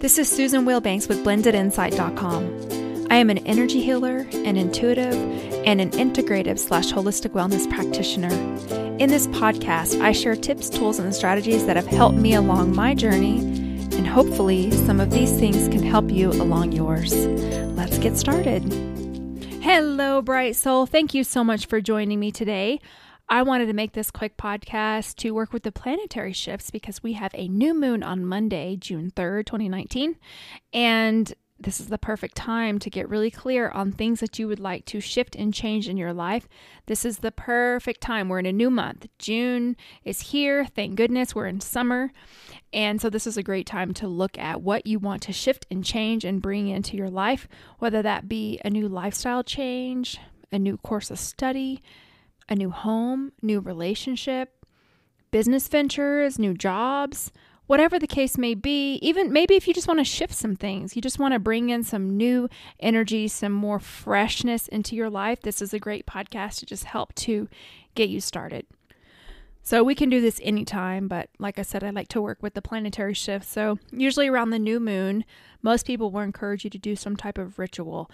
This is Susan Wilbanks with blendedinsight.com. I am an energy healer, an intuitive, and an integrative slash holistic wellness practitioner. In this podcast, I share tips, tools, and strategies that have helped me along my journey, and hopefully, some of these things can help you along yours. Let's get started. Hello, bright soul. Thank you so much for joining me today. I wanted to make this quick podcast to work with the planetary shifts because we have a new moon on Monday, June 3rd, 2019. And this is the perfect time to get really clear on things that you would like to shift and change in your life. This is the perfect time. We're in a new month. June is here. Thank goodness we're in summer. And so, this is a great time to look at what you want to shift and change and bring into your life, whether that be a new lifestyle change, a new course of study, a new home, new relationship, business ventures, new jobs, whatever the case may be. Even maybe if you just want to shift some things, you just want to bring in some new energy, some more freshness into your life, this is a great podcast to just help to get you started. So we can do this anytime, but like I said, I like to work with the planetary shifts. So usually around the new moon, most people will encourage you to do some type of ritual.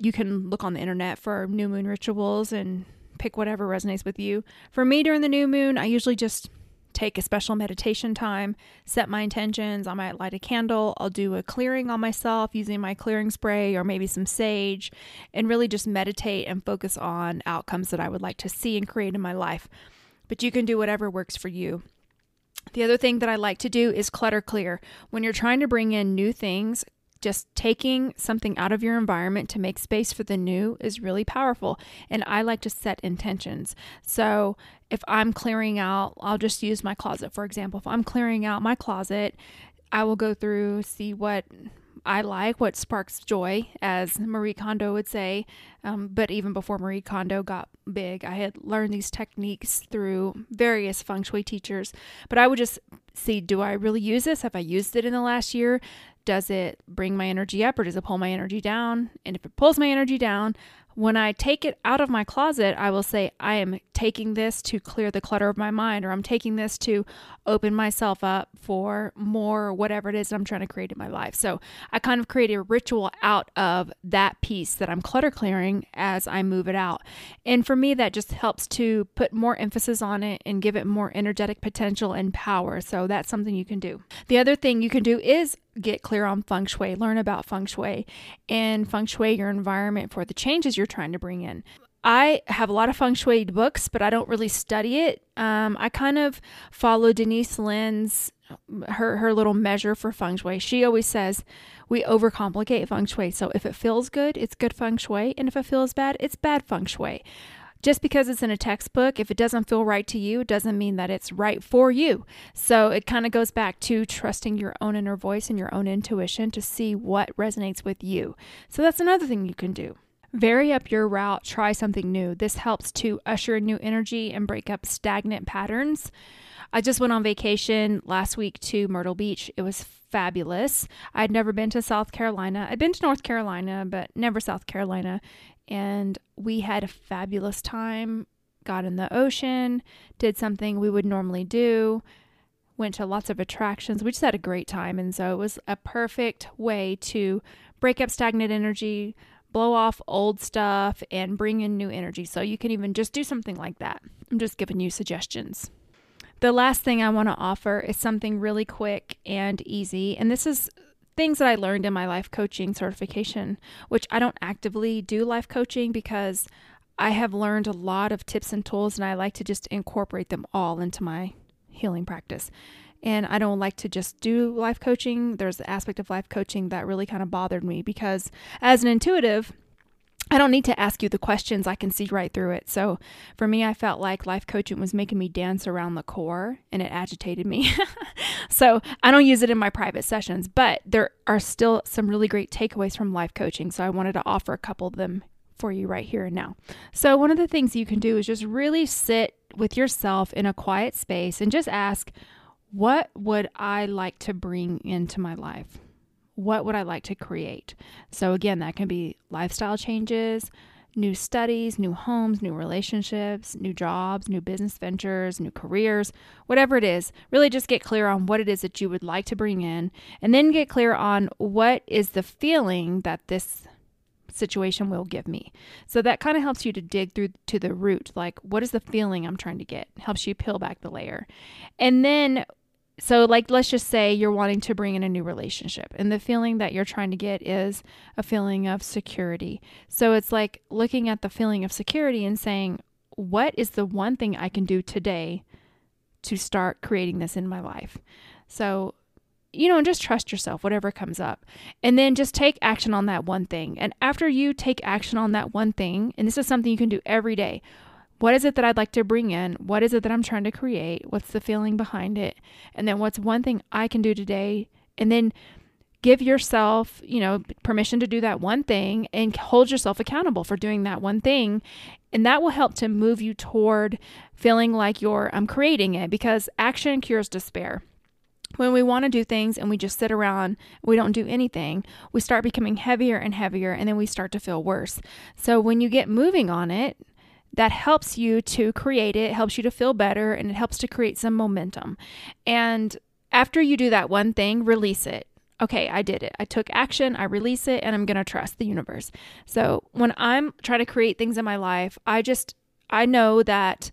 You can look on the internet for new moon rituals and pick whatever resonates with you. For me, during the new moon, I usually just take a special meditation time, set my intentions. I might light a candle. I'll do a clearing on myself using my clearing spray or maybe some sage and really just meditate and focus on outcomes that I would like to see and create in my life. But you can do whatever works for you. The other thing that I like to do is clutter clear. When you're trying to bring in new things, just taking something out of your environment to make space for the new is really powerful. And I like to set intentions. So if I'm clearing out, I'll just use my closet for example. If I'm clearing out my closet, I will go through, see what I like, what sparks joy, as Marie Kondo would say. Um, but even before Marie Kondo got big, I had learned these techniques through various feng shui teachers. But I would just see do I really use this? Have I used it in the last year? Does it bring my energy up or does it pull my energy down? And if it pulls my energy down, when I take it out of my closet, I will say, I am taking this to clear the clutter of my mind, or I'm taking this to open myself up for more, whatever it is that I'm trying to create in my life. So I kind of create a ritual out of that piece that I'm clutter clearing as I move it out. And for me, that just helps to put more emphasis on it and give it more energetic potential and power. So that's something you can do. The other thing you can do is get clear on feng shui, learn about feng shui, and feng shui your environment for the changes you're trying to bring in. I have a lot of feng shui books, but I don't really study it. Um, I kind of follow Denise Linn's her her little measure for feng shui. She always says we overcomplicate feng shui. So if it feels good, it's good feng shui, and if it feels bad, it's bad feng shui. Just because it's in a textbook, if it doesn't feel right to you, doesn't mean that it's right for you. So it kind of goes back to trusting your own inner voice and your own intuition to see what resonates with you. So that's another thing you can do. Vary up your route, try something new. This helps to usher in new energy and break up stagnant patterns. I just went on vacation last week to Myrtle Beach. It was fabulous. I'd never been to South Carolina. I'd been to North Carolina, but never South Carolina and we had a fabulous time. Got in the ocean, did something we would normally do, went to lots of attractions. We just had a great time. And so it was a perfect way to break up stagnant energy, blow off old stuff, and bring in new energy. So you can even just do something like that. I'm just giving you suggestions. The last thing I want to offer is something really quick and easy. And this is things that I learned in my life coaching certification, which I don't actively do life coaching because I have learned a lot of tips and tools and I like to just incorporate them all into my healing practice. And I don't like to just do life coaching. There's an aspect of life coaching that really kind of bothered me because as an intuitive, I don't need to ask you the questions. I can see right through it. So for me, I felt like life coaching was making me dance around the core and it agitated me. so I don't use it in my private sessions, but there are still some really great takeaways from life coaching. So I wanted to offer a couple of them for you right here and now. So one of the things you can do is just really sit with yourself in a quiet space and just ask, what would I like to bring into my life? what would I like to create? So, again, that can be lifestyle changes, new studies, new homes, new relationships, new jobs, new business ventures, new careers, whatever it is. Really just get clear on what it is that you would like to bring in and then get clear on what is the feeling that this situation will give me. So that kind of helps you to dig through to the root like what is the feeling I'm trying to get? Helps you peel back the layer. And then so, like, let's just say you're wanting to bring in a new relationship, and the feeling that you're trying to get is a feeling of security. So, it's like looking at the feeling of security and saying, What is the one thing I can do today to start creating this in my life? So, you know, and just trust yourself, whatever comes up. And then just take action on that one thing. And after you take action on that one thing, and this is something you can do every day, what is it that I'd like to bring in? What is it that I'm trying to create? What's the feeling behind it? And then what's one thing I can do today? And then give yourself, you know, permission to do that one thing and hold yourself accountable for doing that one thing. And that will help to move you toward feeling like you're um, creating it because action cures despair. When we want to do things and we just sit around, we don't do anything, we start becoming heavier and heavier and then we start to feel worse. So when you get moving on it, that helps you to create it, helps you to feel better, and it helps to create some momentum. And after you do that one thing, release it. Okay, I did it. I took action, I release it, and I'm going to trust the universe. So when I'm trying to create things in my life, I just, I know that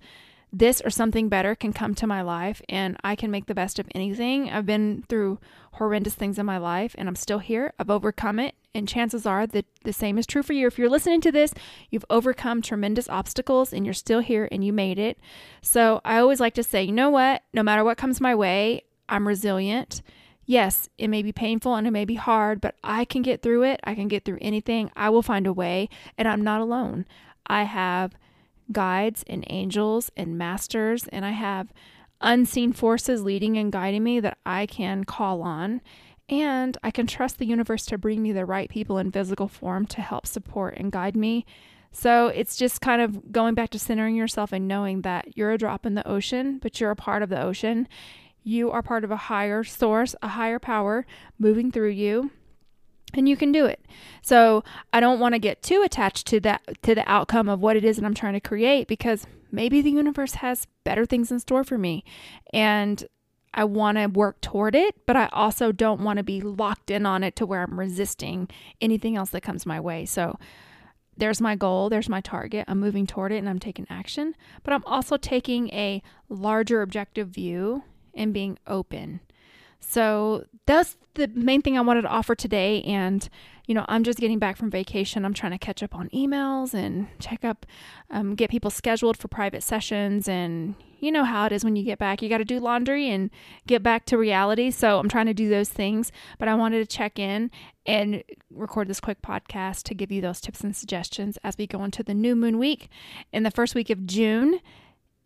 this or something better can come to my life and I can make the best of anything. I've been through horrendous things in my life and I'm still here. I've overcome it. And chances are that the same is true for you. If you're listening to this, you've overcome tremendous obstacles and you're still here and you made it. So I always like to say, you know what? No matter what comes my way, I'm resilient. Yes, it may be painful and it may be hard, but I can get through it. I can get through anything. I will find a way and I'm not alone. I have guides and angels and masters, and I have unseen forces leading and guiding me that I can call on. And I can trust the universe to bring me the right people in physical form to help support and guide me. So it's just kind of going back to centering yourself and knowing that you're a drop in the ocean, but you're a part of the ocean. You are part of a higher source, a higher power moving through you and you can do it. So I don't want to get too attached to that to the outcome of what it is that I'm trying to create because maybe the universe has better things in store for me and I want to work toward it, but I also don't want to be locked in on it to where I'm resisting anything else that comes my way. So there's my goal, there's my target. I'm moving toward it and I'm taking action, but I'm also taking a larger objective view and being open so that's the main thing I wanted to offer today. And, you know, I'm just getting back from vacation. I'm trying to catch up on emails and check up, um, get people scheduled for private sessions. And you know how it is when you get back, you got to do laundry and get back to reality. So I'm trying to do those things. But I wanted to check in and record this quick podcast to give you those tips and suggestions as we go into the new moon week in the first week of June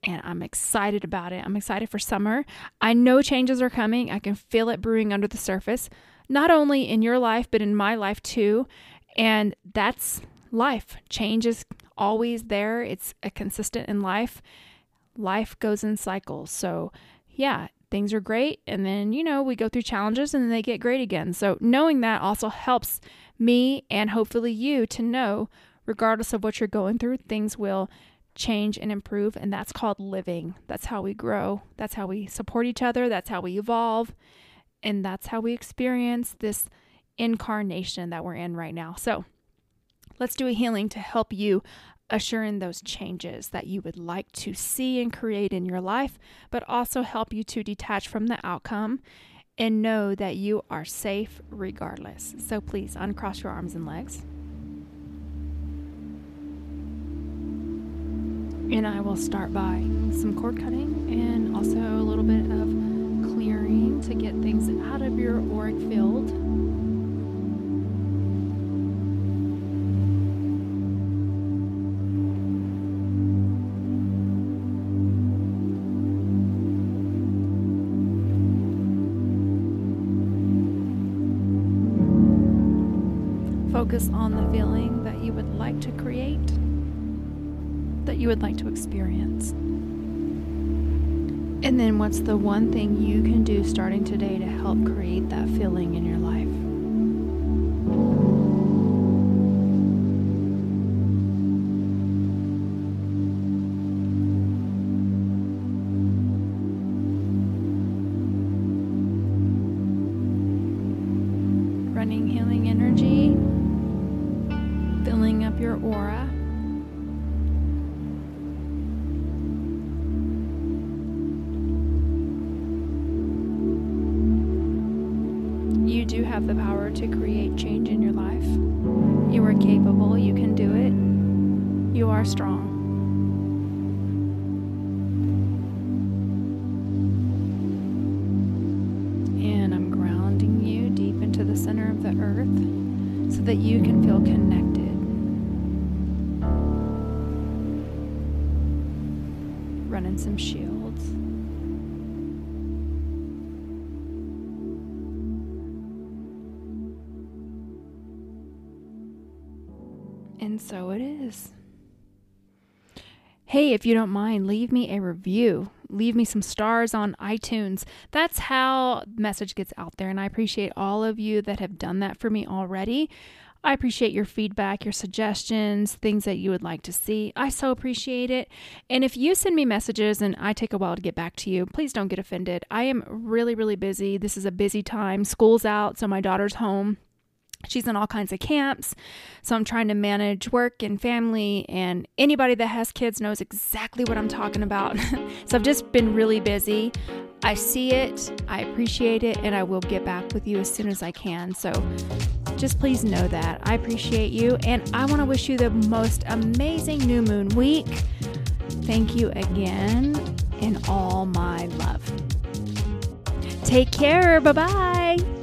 and I'm excited about it. I'm excited for summer. I know changes are coming. I can feel it brewing under the surface, not only in your life, but in my life too. And that's life. Change is always there, it's a consistent in life. Life goes in cycles. So, yeah, things are great. And then, you know, we go through challenges and then they get great again. So, knowing that also helps me and hopefully you to know, regardless of what you're going through, things will change and improve. And that's called living. That's how we grow. That's how we support each other. That's how we evolve. And that's how we experience this incarnation that we're in right now. So let's do a healing to help you usher in those changes that you would like to see and create in your life, but also help you to detach from the outcome and know that you are safe regardless. So please uncross your arms and legs. And I will start by some cord cutting and also a little bit of clearing to get things out of your auric field. Focus on the feeling that that you would like to experience. And then, what's the one thing you can do starting today to help create that feeling in your life? Running healing energy, filling up your aura. To create change in your life. You are capable, you can do it. You are strong. And I'm grounding you deep into the center of the earth so that you can feel connected. Running some shields. And so it is. Hey, if you don't mind, leave me a review. Leave me some stars on iTunes. That's how message gets out there and I appreciate all of you that have done that for me already. I appreciate your feedback, your suggestions, things that you would like to see. I so appreciate it. And if you send me messages and I take a while to get back to you, please don't get offended. I am really, really busy. This is a busy time. School's out, so my daughter's home. She's in all kinds of camps. So I'm trying to manage work and family, and anybody that has kids knows exactly what I'm talking about. so I've just been really busy. I see it, I appreciate it, and I will get back with you as soon as I can. So just please know that. I appreciate you, and I want to wish you the most amazing new moon week. Thank you again, and all my love. Take care. Bye bye.